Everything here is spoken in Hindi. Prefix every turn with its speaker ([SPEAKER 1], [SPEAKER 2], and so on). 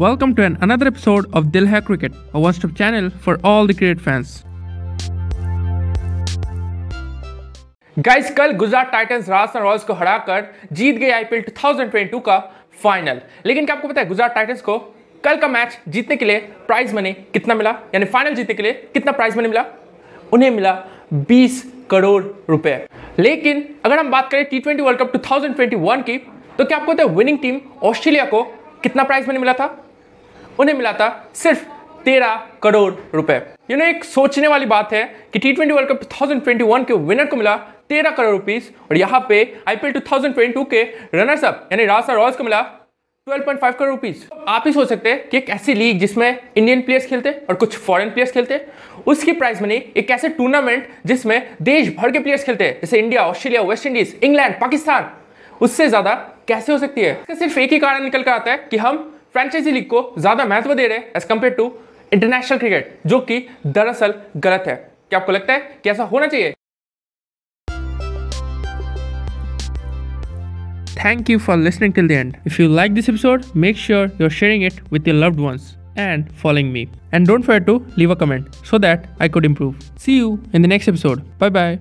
[SPEAKER 1] Welcome to an another episode of Dil Hai Cricket, a one-stop channel for all the cricket fans. Guys कल गुजरात टाइटंस राजस्थान रॉयल्स को हराकर जीत गई आईपीएल 2022 का फाइनल लेकिन क्या आपको पता है गुजरात टाइटंस को कल का मैच जीतने के लिए प्राइज मनी कितना मिला? यानी फाइनल जीतने के लिए कितना प्राइज मनी मिला? उन्हें मिला 20 करोड़ रुपए। लेकिन अगर हम बात करें टी ट्वेंटी वर्ल्ड कप 2021 की तो क्या आपको पता है विनिंग टीम ऑस्ट्रेलिया को कितना प्राइज मनी मिला था? उन्हें मिला था सिर्फ़ तेरह करोड़ रुपए। यू नो एक सोचने वाली बात है कि टी ट्वेंटी वर्ल्ड कप 2021 के विनर को मिला तेरह करोड़ रुपीस, और यहाँ पे आईपीएल 2022 के रनर्स अप यानी राजस्थान रॉयल्स को मिला 12.5 करोड़ रुपीस। आप ही सोच सकते हैं कि एक ऐसी लीग जिसमें इंडियन प्लेयर्स खेलते हैं और कुछ फॉरेन प्लेयर्स खेलते, उसकी प्राइस मनी एक ऐसे टूर्नामेंट जिसमें देश भर के प्लेयर्स खेलते हैं जैसे India Australia West Indies England Pakistan उससे ज़्यादा कैसे हो सकती है? सिर्फ़ एक ही कारण निकल कर आता है कि हम फ्रेंचाइजी लीग को ज़्यादा महत्व दे रहे हैं as compare to international cricket जो कि दरअसल गलत है। क्या आपको लगता है कि ऐसा होना चाहिए? Thank you for listening till the end if you like this episode make sure you're are sharing it with your loved ones and following me and don't fear to leave a comment so that I could improve see you in the next episode bye bye